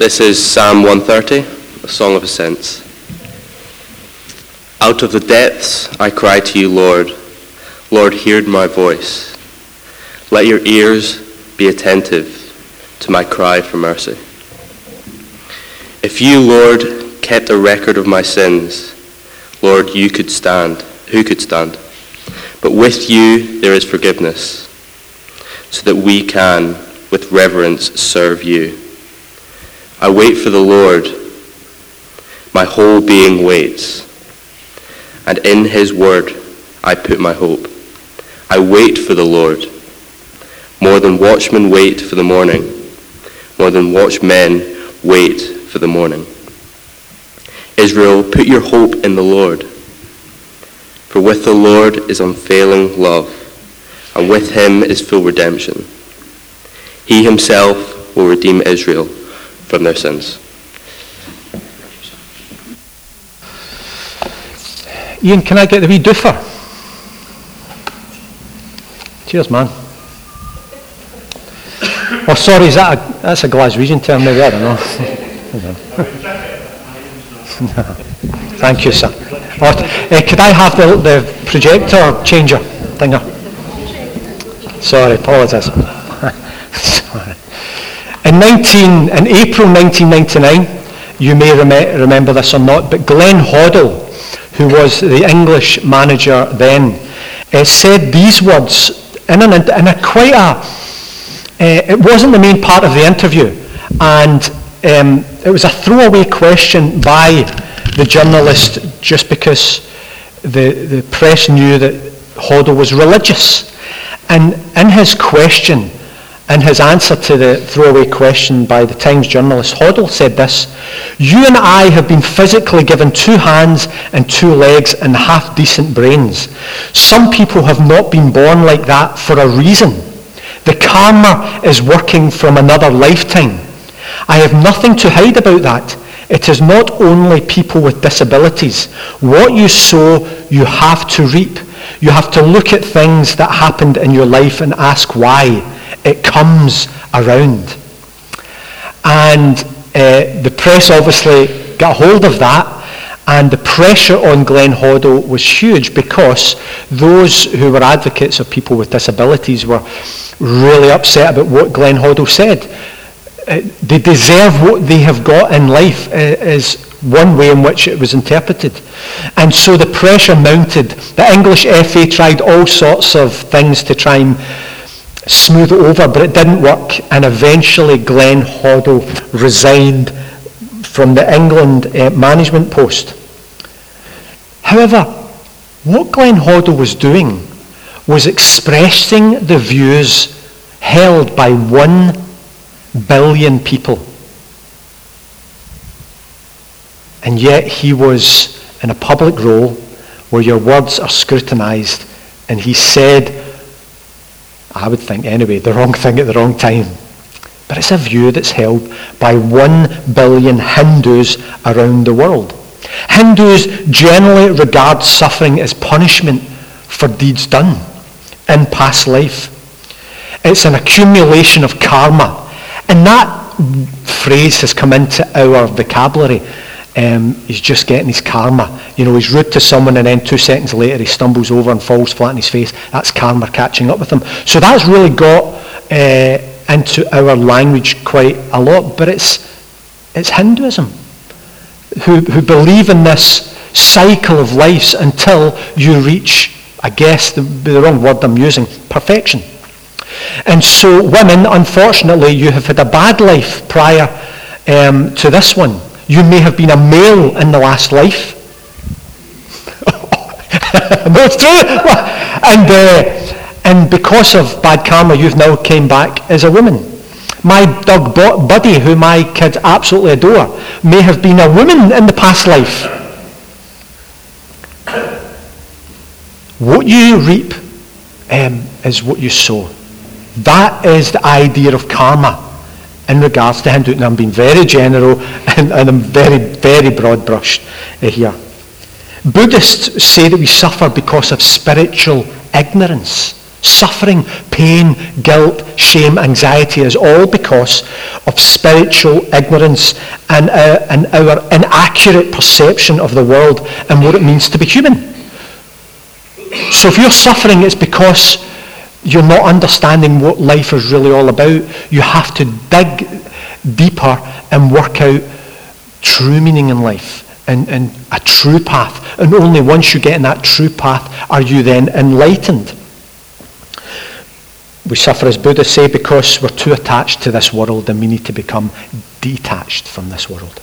This is Psalm 130, a song of ascents. Out of the depths I cry to you, Lord. Lord, hear my voice. Let your ears be attentive to my cry for mercy. If you, Lord, kept a record of my sins, Lord, you could stand. Who could stand? But with you there is forgiveness, so that we can, with reverence, serve you. I wait for the Lord. My whole being waits. And in his word I put my hope. I wait for the Lord. More than watchmen wait for the morning. More than watchmen wait for the morning. Israel, put your hope in the Lord. For with the Lord is unfailing love, and with him is full redemption. He himself will redeem Israel from their sins. Ian, can I get the wee doofer? Cheers, man. Oh, sorry, is that a, that's a Glaswegian term maybe? I don't know. Thank you, sir. Uh, could I have the, the projector changer thinger? Sorry, apologize. In, 19, in April 1999, you may rem- remember this or not, but Glenn Hoddle, who was the English manager then, uh, said these words in, an, in a quite a, uh, it wasn't the main part of the interview, and um, it was a throwaway question by the journalist just because the, the press knew that Hoddle was religious. And in his question, in his answer to the throwaway question by the Times journalist, Hoddle said this, You and I have been physically given two hands and two legs and half-decent brains. Some people have not been born like that for a reason. The karma is working from another lifetime. I have nothing to hide about that. It is not only people with disabilities. What you sow, you have to reap. You have to look at things that happened in your life and ask why. It comes around. And uh, the press obviously got hold of that and the pressure on Glenn Hoddle was huge because those who were advocates of people with disabilities were really upset about what Glenn Hoddle said. Uh, they deserve what they have got in life uh, is one way in which it was interpreted. And so the pressure mounted. The English FA tried all sorts of things to try and smooth it over, but it didn't work. And eventually Glenn Hoddle resigned from the England uh, management post. However, what Glenn Hoddle was doing was expressing the views held by one billion people. And yet he was in a public role where your words are scrutinized and he said, I would think anyway, the wrong thing at the wrong time. But it's a view that's held by one billion Hindus around the world. Hindus generally regard suffering as punishment for deeds done in past life. It's an accumulation of karma and that phrase has come into our vocabulary. Um, he's just getting his karma. You know, he's rude to someone and then two seconds later he stumbles over and falls flat on his face. That's karma catching up with him. So that's really got uh, into our language quite a lot. But it's, it's Hinduism who, who believe in this cycle of lives until you reach, I guess the, the wrong word I'm using, perfection. And so women, unfortunately, you have had a bad life prior um, to this one. You may have been a male in the last life. no, it's true. And, uh, and because of bad karma, you've now came back as a woman. My dog Buddy, who my kids absolutely adore, may have been a woman in the past life. What you reap um, is what you sow. That is the idea of karma in regards to Hindu. And I'm being very general and, and I'm very, very broad brushed uh, here. Buddhists say that we suffer because of spiritual ignorance. Suffering, pain, guilt, shame, anxiety is all because of spiritual ignorance and, uh, and our inaccurate perception of the world and what it means to be human. So if you're suffering, it's because you're not understanding what life is really all about. You have to dig deeper and work out true meaning in life and, and a true path. And only once you get in that true path are you then enlightened. We suffer, as Buddhists say, because we're too attached to this world and we need to become detached from this world.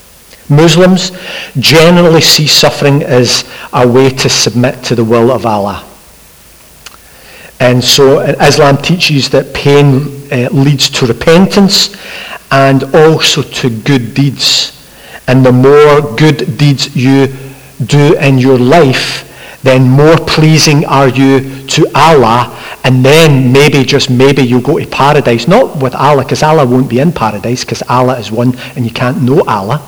Muslims generally see suffering as a way to submit to the will of Allah. And so Islam teaches that pain uh, leads to repentance and also to good deeds. And the more good deeds you do in your life, then more pleasing are you to Allah. And then maybe, just maybe, you'll go to paradise. Not with Allah, because Allah won't be in paradise, because Allah is one and you can't know Allah.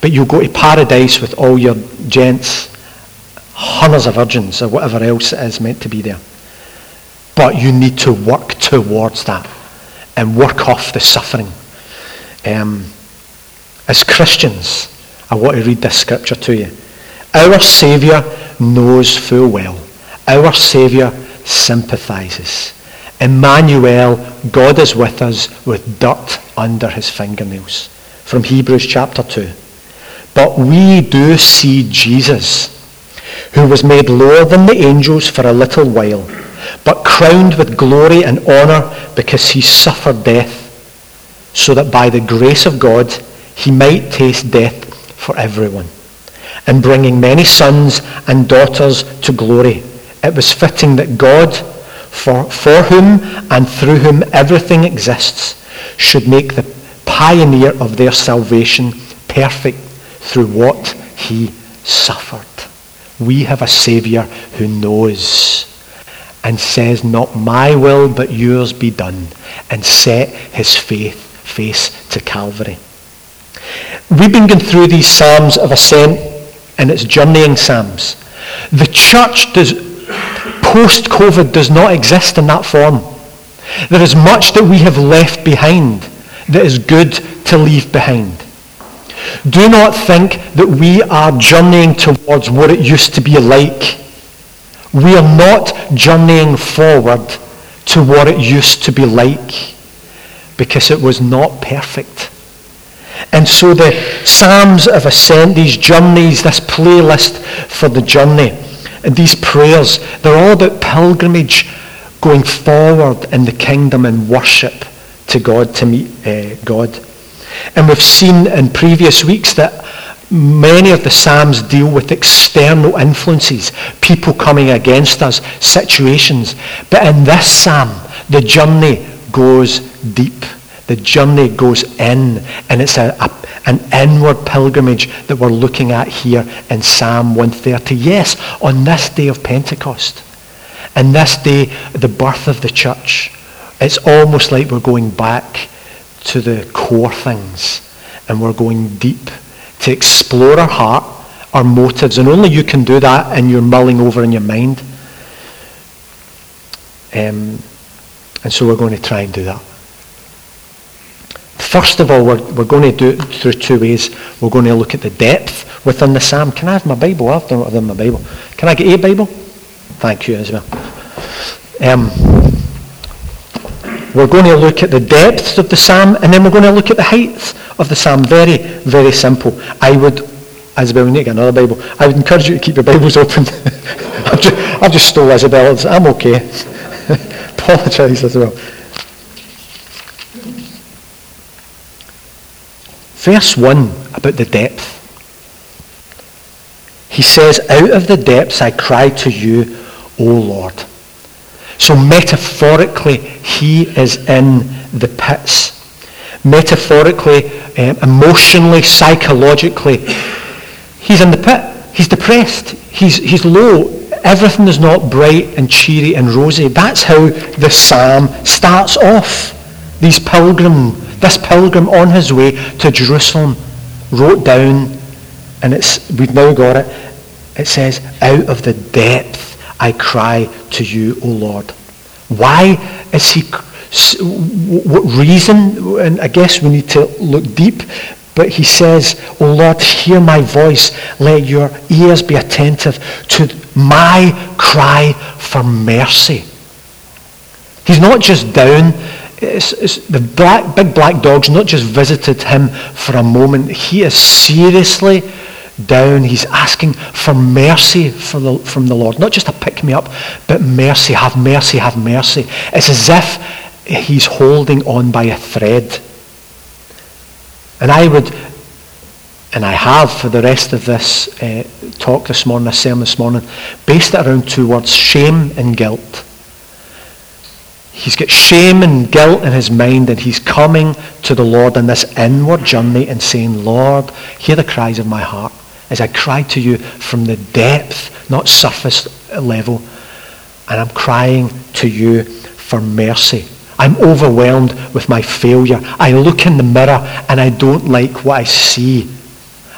But you'll go to paradise with all your gents, hundreds of virgins, or whatever else is meant to be there. But you need to work towards that and work off the suffering. Um, as Christians, I want to read this scripture to you. Our Saviour knows full well. Our Saviour sympathizes. Emmanuel, God is with us with dirt under his fingernails. From Hebrews chapter 2. But we do see Jesus, who was made lower than the angels for a little while, but crowned with glory and honour because he suffered death, so that by the grace of God he might taste death for everyone. And bringing many sons and daughters to glory, it was fitting that God, for, for whom and through whom everything exists, should make the pioneer of their salvation perfect through what he suffered. We have a Saviour who knows and says, Not my will, but yours be done, and set his faith, face to Calvary. We've been going through these Psalms of Ascent, and it's journeying Psalms. The church does, post-COVID does not exist in that form. There is much that we have left behind that is good to leave behind. Do not think that we are journeying towards what it used to be like. We are not journeying forward to what it used to be like because it was not perfect. And so the Psalms of Ascent, these journeys, this playlist for the journey, and these prayers, they're all about pilgrimage going forward in the kingdom and worship to God, to meet uh, God. And we've seen in previous weeks that many of the Psalms deal with external influences, people coming against us, situations. But in this Psalm, the journey goes deep. The journey goes in, and it's a, a, an inward pilgrimage that we're looking at here in Psalm 130. Yes, on this day of Pentecost, and this day, the birth of the church, it's almost like we're going back to the core things, and we're going deep to explore our heart, our motives, and only you can do that in your mulling over in your mind. Um, and so we're going to try and do that. First of all, we're, we're going to do it through two ways. We're going to look at the depth within the psalm. Can I have my Bible? I've done it my Bible. Can I get a Bible? Thank you, Isabel. Um, we're going to look at the depths of the psalm, and then we're going to look at the heights of the psalm. Very, very simple. I would, Isabel, we need to get another Bible. I would encourage you to keep your Bibles open. I've, just, I've just stole Isabel's. I'm okay. Apologise, Isabel. Verse 1 about the depth. He says, Out of the depths I cry to you, O Lord. So metaphorically, he is in the pits. Metaphorically, um, emotionally, psychologically, he's in the pit. He's depressed. He's, he's low. Everything is not bright and cheery and rosy. That's how the psalm starts off. These pilgrim this pilgrim on his way to Jerusalem wrote down, and it's, we've now got it, it says, Out of the depth I cry to you, O Lord. Why is he, what reason? And I guess we need to look deep. But he says, O Lord, hear my voice. Let your ears be attentive to my cry for mercy. He's not just down. It's, it's the black, big black dog's not just visited him for a moment. He is seriously down. He's asking for mercy for the, from the Lord. Not just a pick me up, but mercy. Have mercy, have mercy. It's as if he's holding on by a thread. And I would, and I have for the rest of this uh, talk this morning, this sermon this morning, based it around two words, shame and guilt. He's got shame and guilt in his mind and he's coming to the Lord in this inward journey and saying, Lord, hear the cries of my heart as I cry to you from the depth, not surface level. And I'm crying to you for mercy. I'm overwhelmed with my failure. I look in the mirror and I don't like what I see.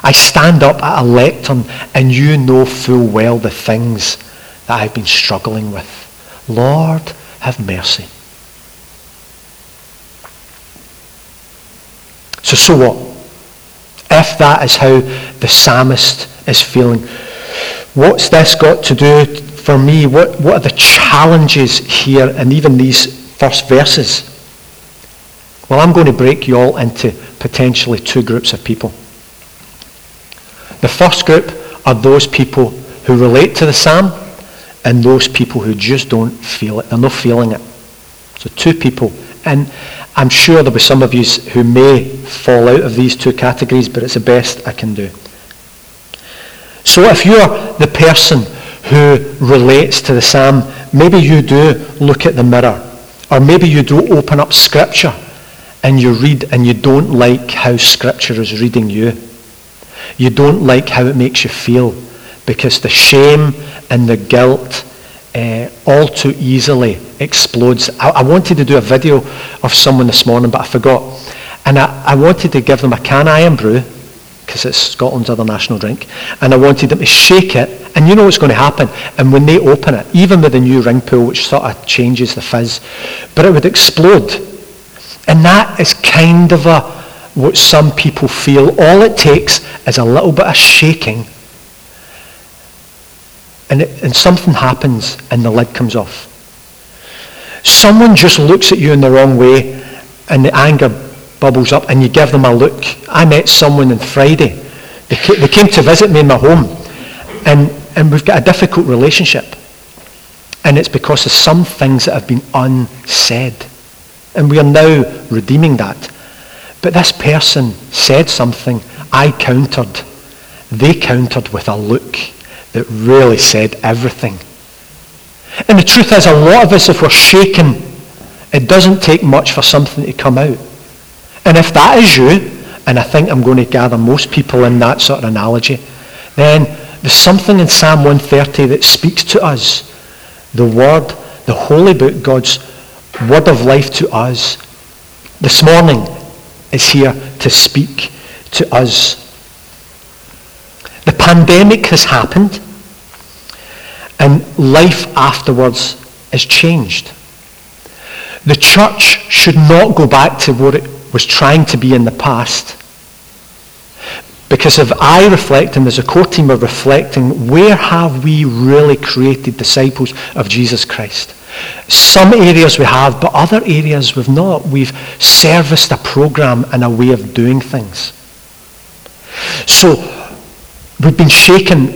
I stand up at a lectern and you know full well the things that I've been struggling with. Lord, have mercy. So, so what? If that is how the psalmist is feeling, what's this got to do for me? What, what are the challenges here and even these first verses? Well, I'm going to break you all into potentially two groups of people. The first group are those people who relate to the psalm and those people who just don't feel it. They're not feeling it. So two people. And I'm sure there'll be some of you who may fall out of these two categories, but it's the best I can do. So if you're the person who relates to the psalm, maybe you do look at the mirror or maybe you don't open up Scripture and you read and you don't like how Scripture is reading you. You don't like how it makes you feel because the shame and the guilt uh, all too easily explodes. I, I, wanted to do a video of someone this morning, but I forgot. And I, I wanted to give them a can of Irn-Bru, because it's Scotland's other national drink, and I wanted them to shake it and you know what's going to happen. And when they open it, even with the new ring pull, which sort of changes the fizz, but it would explode. And that is kind of a, what some people feel. All it takes is a little bit of shaking. And, it, and something happens and the lid comes off. Someone just looks at you in the wrong way and the anger bubbles up and you give them a look. I met someone on Friday. They came, to visit me in my home and and we've got a difficult relationship. And it's because of some things that have been unsaid. And we are now redeeming that. But this person said something, I countered. They countered with a look that really said everything. And the truth is, a lot of us, if we're shaken, it doesn't take much for something to come out. And if that is you, and I think I'm going to gather most people in that sort of analogy, then there's something in Psalm 130 that speaks to us. The Word, the Holy Book, God's Word of life to us. This morning is here to speak to us. The pandemic has happened and life afterwards is changed. The church should not go back to what it was trying to be in the past. Because if I reflect and as a core team are reflecting, where have we really created disciples of Jesus Christ? Some areas we have, but other areas we've not. We've serviced a program and a way of doing things. So we've been shaken,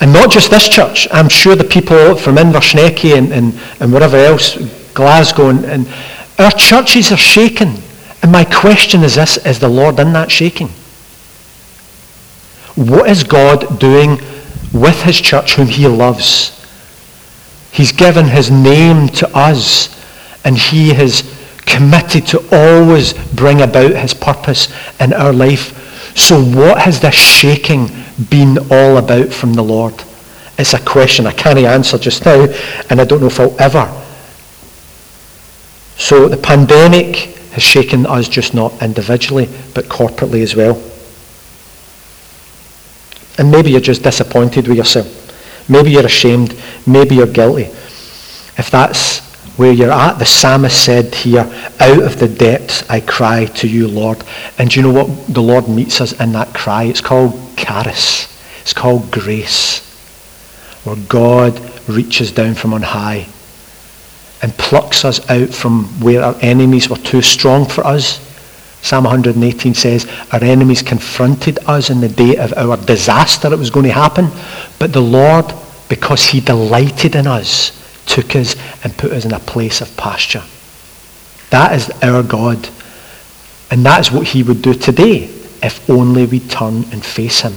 and not just this church. I'm sure the people from Inversnecky and, and, and wherever else, Glasgow, and, and our churches are shaken. And my question is this, is the Lord in that shaking? What is God doing with his church whom he loves? He's given his name to us and he has committed to always bring about his purpose in our life. So what has this shaking been all about from the Lord? It's a question I can't answer just now, and I don't know if I'll ever. So the pandemic has shaken us just not individually, but corporately as well. And maybe you're just disappointed with yourself. Maybe you're ashamed. Maybe you're guilty. If that's where you're at, the psalmist said here, out of the depths I cry to you, Lord. And do you know what? The Lord meets us in that cry. It's called charis. It's called grace. Where God reaches down from on high and plucks us out from where our enemies were too strong for us. Psalm 118 says, Our enemies confronted us in the day of our disaster. It was going to happen. But the Lord, because he delighted in us, took us and put us in a place of pasture. That is our God. And that is what he would do today if only we turn and face him.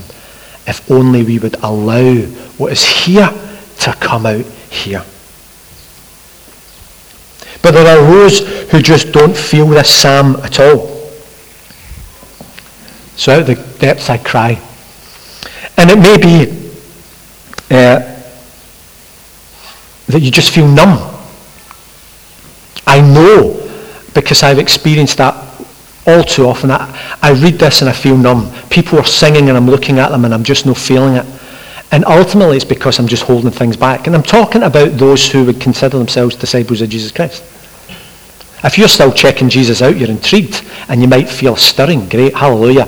If only we would allow what is here to come out here. But there are those who just don't feel this psalm at all. So out of the depths I cry. And it may be uh, that you just feel numb. I know because I've experienced that all too often. I, I read this and I feel numb. People are singing and I'm looking at them and I'm just not feeling it. And ultimately it's because I'm just holding things back. And I'm talking about those who would consider themselves disciples of Jesus Christ. If you're still checking Jesus out, you're intrigued and you might feel stirring. Great, hallelujah.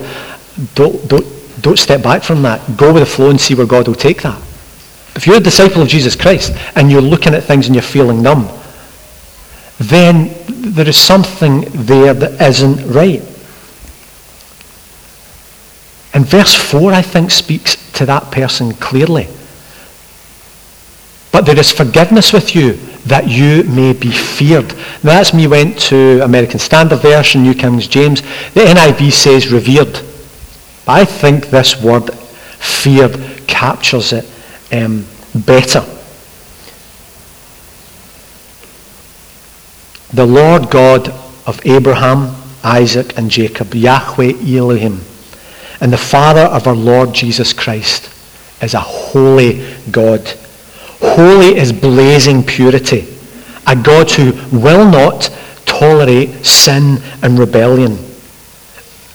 Don't, don't, don't step back from that. Go with the flow and see where God will take that. If you're a disciple of Jesus Christ and you're looking at things and you're feeling numb, then there is something there that isn't right. And verse 4, I think, speaks to that person clearly. But there is forgiveness with you that you may be feared. Now that's me went to American Standard Version, New King James. The NIV says revered. But I think this word feared captures it um, better. The Lord God of Abraham, Isaac, and Jacob, Yahweh Elohim, and the Father of our Lord Jesus Christ, is a holy God. Holy is blazing purity, a God who will not tolerate sin and rebellion.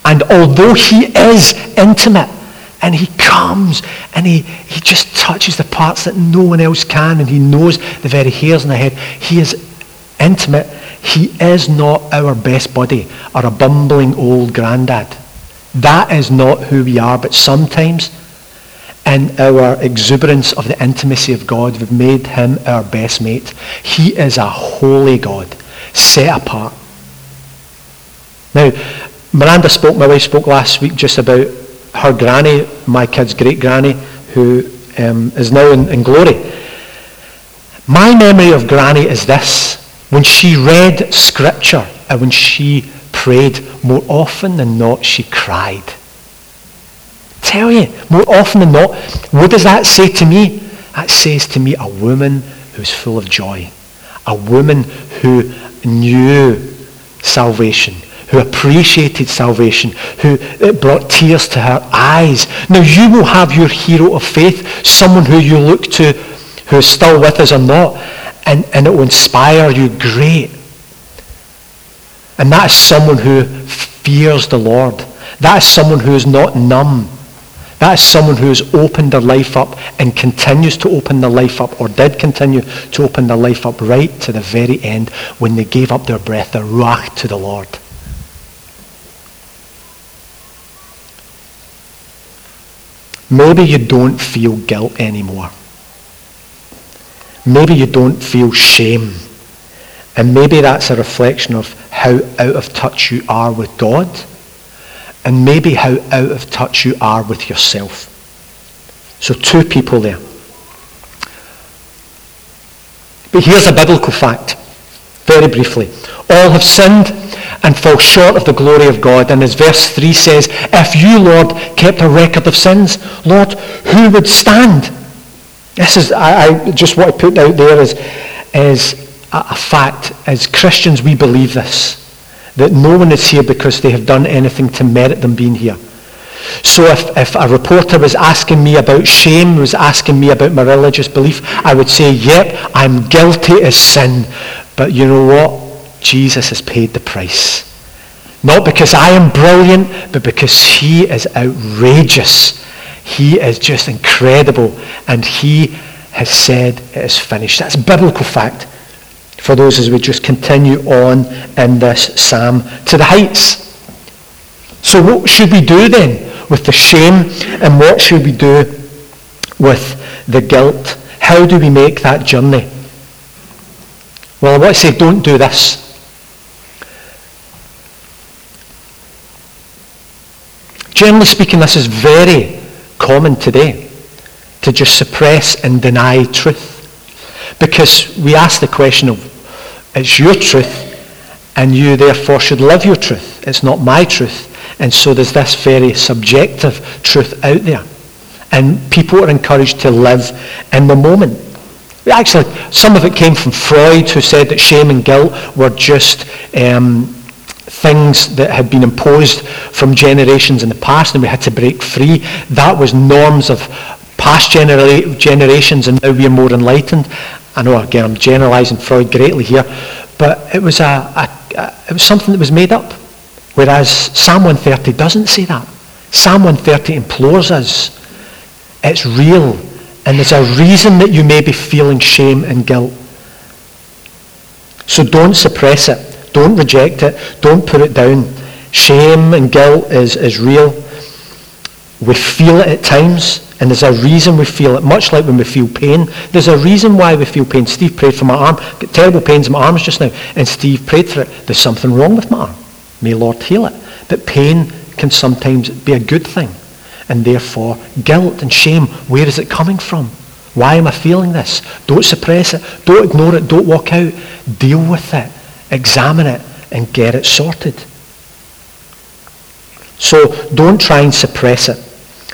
And although he is intimate, and he comes and he, he just touches the parts that no one else can and he knows the very hairs on the head. He is intimate. He is not our best buddy or a bumbling old granddad. That is not who we are. But sometimes in our exuberance of the intimacy of God, we've made him our best mate. He is a holy God, set apart. Now, Miranda spoke, my wife spoke last week just about her granny, my kid's great granny, who um, is now in, in glory. My memory of granny is this. When she read scripture and when she prayed, more often than not, she cried. Tell you, more often than not, what does that say to me? That says to me a woman who's full of joy. A woman who knew salvation, who appreciated salvation, who it brought tears to her eyes. Now you will have your hero of faith, someone who you look to, who is still with us or not, and, and it will inspire you great. And that is someone who fears the Lord. That is someone who is not numb. That is someone who has opened their life up and continues to open their life up or did continue to open their life up right to the very end when they gave up their breath, their ruach to the Lord. Maybe you don't feel guilt anymore. Maybe you don't feel shame. And maybe that's a reflection of how out of touch you are with God. And maybe how out of touch you are with yourself. So two people there. But here's a biblical fact, very briefly. All have sinned and fall short of the glory of God. And as verse 3 says, if you, Lord, kept a record of sins, Lord, who would stand? This is, I, I just want to put out there is, is a, fact. As Christians, we believe this, that no one is here because they have done anything to merit them being here. So if, if a reporter was asking me about shame, was asking me about my religious belief, I would say, yep, I'm guilty as sin. But you know what? Jesus has paid the price. Not because I am brilliant, but because he is outrageous. He is just incredible. And he has said it is finished. That's biblical fact. For those as we just continue on in this psalm to the heights. So what should we do then with the shame and what should we do with the guilt? How do we make that journey? Well, I want to say don't do this. Generally speaking, this is very common today to just suppress and deny truth. Because we ask the question of, it's your truth, and you therefore should live your truth. It's not my truth. And so there's this very subjective truth out there. And people are encouraged to live in the moment. Actually, some of it came from Freud, who said that shame and guilt were just um, things that had been imposed from generations in the past, and we had to break free. That was norms of past genera- generations, and now we are more enlightened. I know, again, I'm generalising Freud greatly here, but it was, a, a, a, it was something that was made up. Whereas Psalm 130 doesn't say that. Psalm 130 implores us. It's real. And there's a reason that you may be feeling shame and guilt. So don't suppress it. Don't reject it. Don't put it down. Shame and guilt is, is real. We feel it at times. And there's a reason we feel it, much like when we feel pain. There's a reason why we feel pain. Steve prayed for my arm. Got terrible pains in my arms just now. And Steve prayed for it. There's something wrong with my arm. May Lord heal it. But pain can sometimes be a good thing. And therefore, guilt and shame, where is it coming from? Why am I feeling this? Don't suppress it. Don't ignore it. Don't walk out. Deal with it. Examine it and get it sorted. So don't try and suppress it.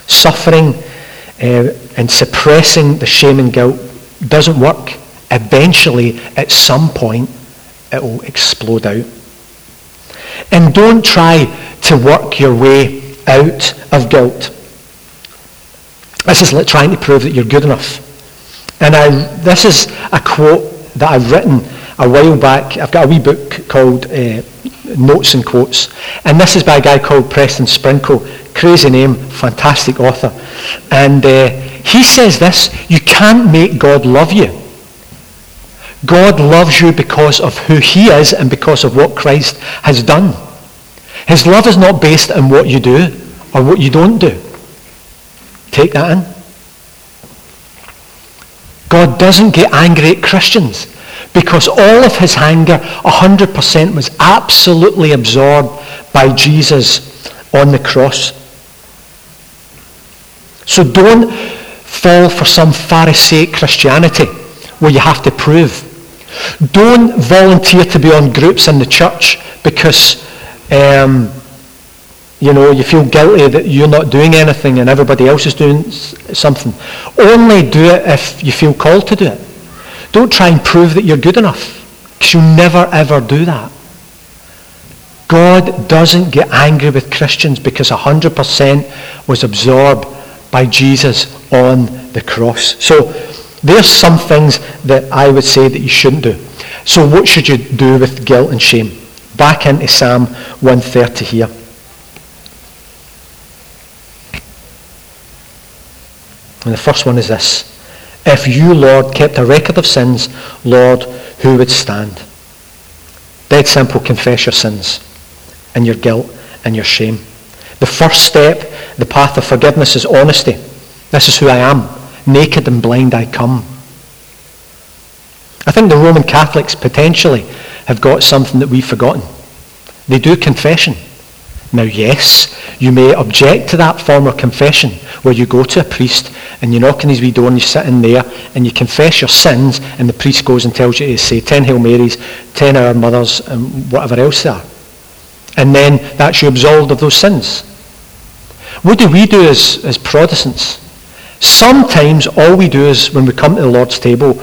Suffering uh, and suppressing the shame and guilt doesn't work. Eventually, at some point, it will explode out. And don't try to work your way out of guilt. This is like trying to prove that you're good enough. And I, this is a quote that I've written a while back. I've got a wee book called uh, Notes and Quotes. And this is by a guy called Preston Sprinkle. Crazy name, fantastic author. And uh, he says this, you can't make God love you. God loves you because of who he is and because of what Christ has done. His love is not based on what you do or what you don't do. Take that in. God doesn't get angry at Christians because all of his anger, 100%, was absolutely absorbed by Jesus on the cross. So don't fall for some Pharisaic Christianity where you have to prove. Don't volunteer to be on groups in the church because um, you know you feel guilty that you're not doing anything and everybody else is doing something. Only do it if you feel called to do it. Don't try and prove that you're good enough because you'll never ever do that. God doesn't get angry with Christians because 100% was absorbed by Jesus on the cross. So there's some things that I would say that you shouldn't do. So what should you do with guilt and shame? Back into Psalm 130 here. And the first one is this. If you, Lord, kept a record of sins, Lord, who would stand? Dead simple, confess your sins and your guilt and your shame. The first step, the path of forgiveness is honesty. This is who I am. Naked and blind I come. I think the Roman Catholics potentially have got something that we've forgotten. They do confession. Now, yes, you may object to that form of confession where you go to a priest and you knock on his wee door and you sit in there and you confess your sins and the priest goes and tells you to say 10 Hail Marys, 10 Our Mothers and whatever else there. And then that's you absolved of those sins. What do we do as, as Protestants? Sometimes all we do is when we come to the Lord's table,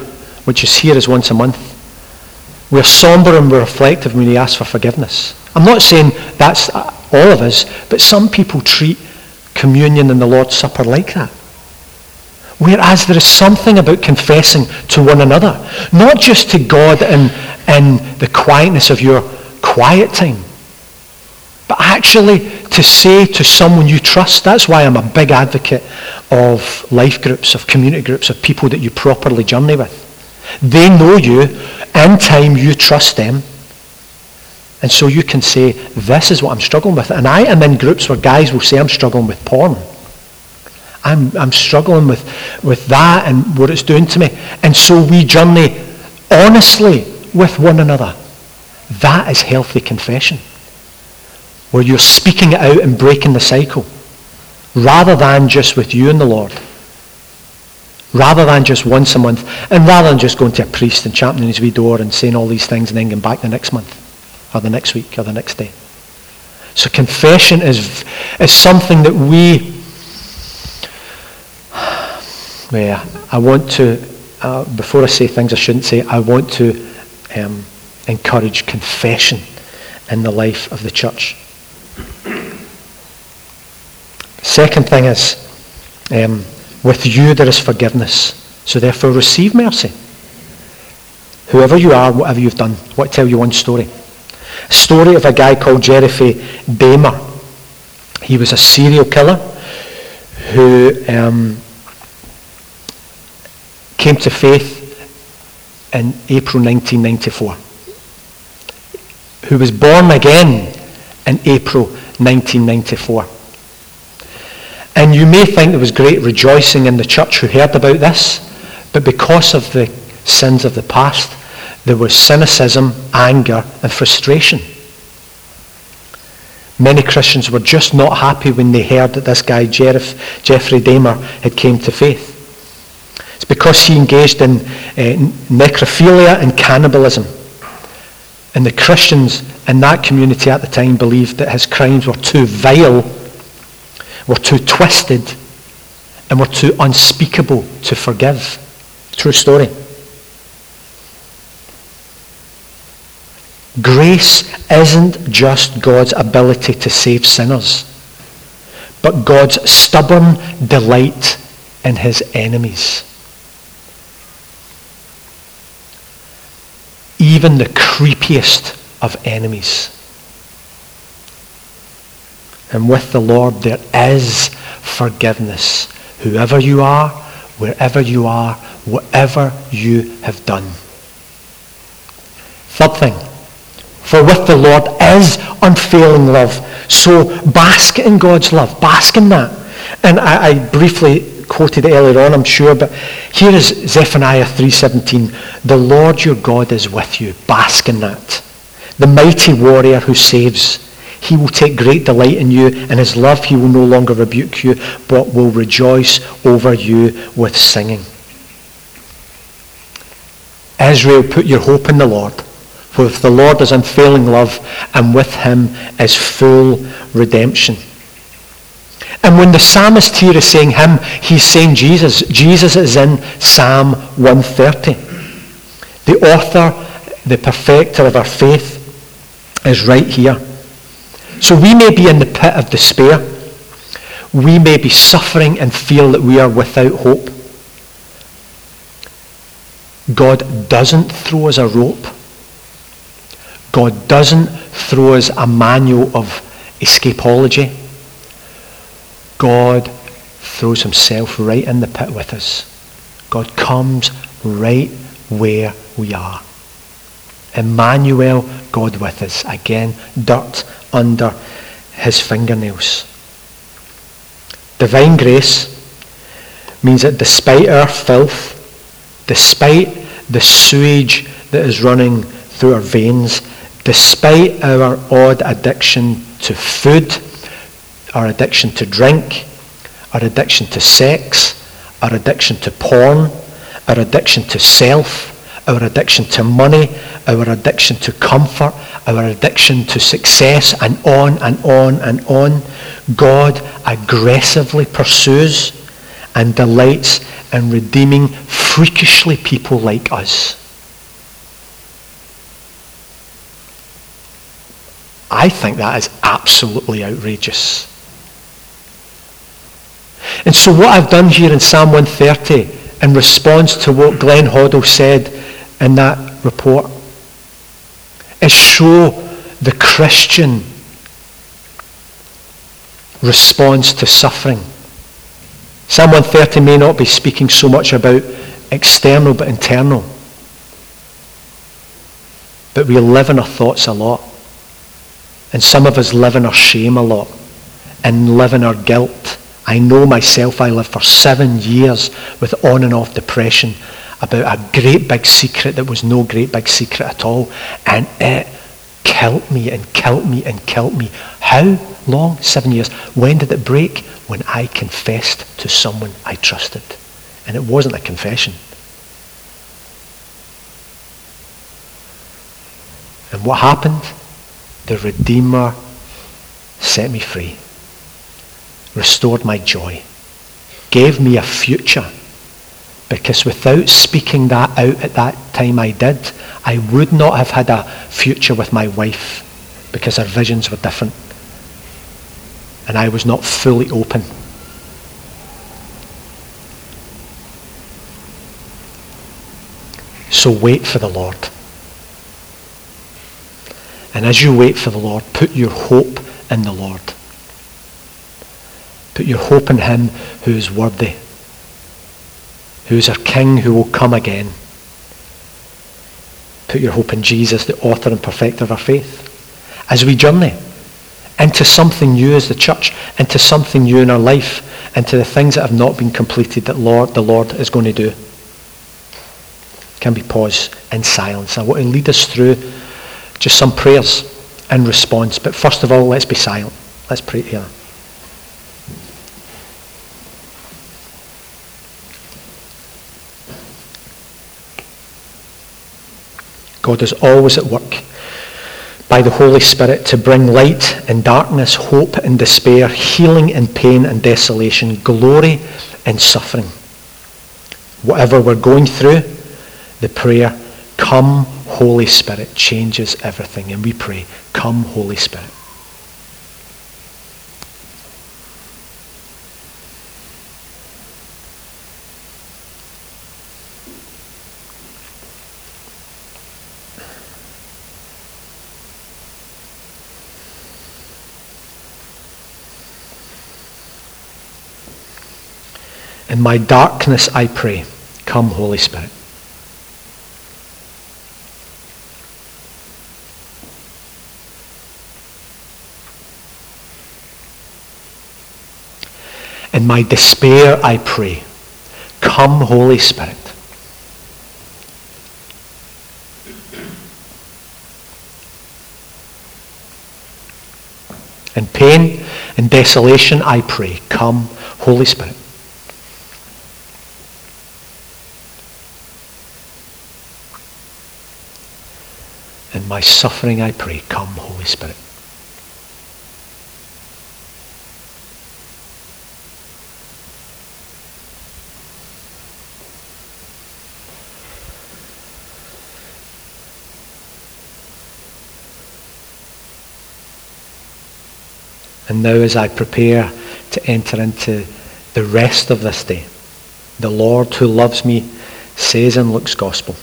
which is here as once a month, we're somber and we're reflective when we ask for forgiveness. I'm not saying that's all of us, but some people treat communion and the Lord's Supper like that. Whereas there is something about confessing to one another, not just to God in, in the quietness of your quiet time, but actually to say to someone you trust. That's why I'm a big advocate of life groups, of community groups, of people that you properly journey with. They know you. In time, you trust them. And so you can say, this is what I'm struggling with. And I am in groups where guys will say, I'm struggling with porn. I'm, I'm struggling with, with that and what it's doing to me. And so we journey honestly with one another. That is healthy confession. Where you're speaking it out and breaking the cycle. Rather than just with you and the Lord. Rather than just once a month. And rather than just going to a priest and championing his wee door and saying all these things and then going back the next month. Or the next week or the next day. So confession is, is something that we where I want to, uh, before I say things I shouldn't say, I want to um, encourage confession in the life of the church. Second thing is, um, with you there is forgiveness. So therefore receive mercy. Whoever you are, whatever you've done. I want to tell you one story. A story of a guy called Jeffrey Dahmer. He was a serial killer who um, came to faith in April 1994, who was born again in April 1994. And you may think there was great rejoicing in the church who heard about this, but because of the sins of the past, there was cynicism, anger, and frustration. Many Christians were just not happy when they heard that this guy, Jeff, Jeffrey Dahmer, had came to faith. It's because he engaged in uh, necrophilia and cannibalism. And the Christians in that community at the time believed that his crimes were too vile, were too twisted, and were too unspeakable to forgive. True story. Grace isn't just God's ability to save sinners, but God's stubborn delight in his enemies. even the creepiest of enemies. And with the Lord there is forgiveness. Whoever you are, wherever you are, whatever you have done. Third thing, for with the Lord is unfailing love. So bask in God's love. Bask in that. And I, I briefly quoted earlier on, I'm sure, but here is Zephaniah 3.17. The Lord your God is with you. Bask in that. The mighty warrior who saves. He will take great delight in you. In his love he will no longer rebuke you, but will rejoice over you with singing. Israel, put your hope in the Lord. For with the Lord is unfailing love, and with him is full redemption. And when the psalmist here is saying him, he's saying Jesus. Jesus is in Psalm 130. The author, the perfecter of our faith, is right here. So we may be in the pit of despair. We may be suffering and feel that we are without hope. God doesn't throw us a rope. God doesn't throw us a manual of escapology. God throws himself right in the pit with us. God comes right where we are. Emmanuel, God with us. Again, dirt under his fingernails. Divine grace means that despite our filth, despite the sewage that is running through our veins, despite our odd addiction to food, our addiction to drink, our addiction to sex, our addiction to porn, our addiction to self, our addiction to money, our addiction to comfort, our addiction to success, and on and on and on. God aggressively pursues and delights in redeeming freakishly people like us. I think that is absolutely outrageous. And so what I've done here in Psalm 130 in response to what Glenn Hoddle said in that report is show the Christian response to suffering. Psalm 130 may not be speaking so much about external but internal. But we live in our thoughts a lot. And some of us live in our shame a lot and live in our guilt. I know myself, I lived for seven years with on and off depression about a great big secret that was no great big secret at all. And it killed me and killed me and killed me. How long? Seven years. When did it break? When I confessed to someone I trusted. And it wasn't a confession. And what happened? The Redeemer set me free, restored my joy, gave me a future. Because without speaking that out at that time I did, I would not have had a future with my wife because our visions were different. And I was not fully open. So wait for the Lord. And as you wait for the Lord, put your hope in the Lord. Put your hope in him who is worthy, who is our King who will come again. Put your hope in Jesus, the author and perfecter of our faith. As we journey into something new as the church, into something new in our life, into the things that have not been completed that Lord, the Lord is going to do. Can we pause in silence? I want to lead us through just some prayers in response. But first of all, let's be silent. Let's pray together. God is always at work by the Holy Spirit to bring light in darkness, hope in despair, healing in pain and desolation, glory in suffering. Whatever we're going through, the prayer, come Holy Spirit changes everything. And we pray, come Holy Spirit. In my darkness I pray, come Holy Spirit. In my despair, I pray, come, Holy Spirit. In pain and desolation, I pray, come, Holy Spirit. In my suffering, I pray, come, Holy Spirit. And now, as I prepare to enter into the rest of this day, the Lord who loves me says in Luke's Gospel,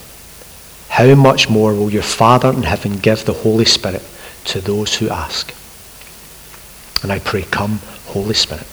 How much more will your Father in heaven give the Holy Spirit to those who ask? And I pray, Come, Holy Spirit.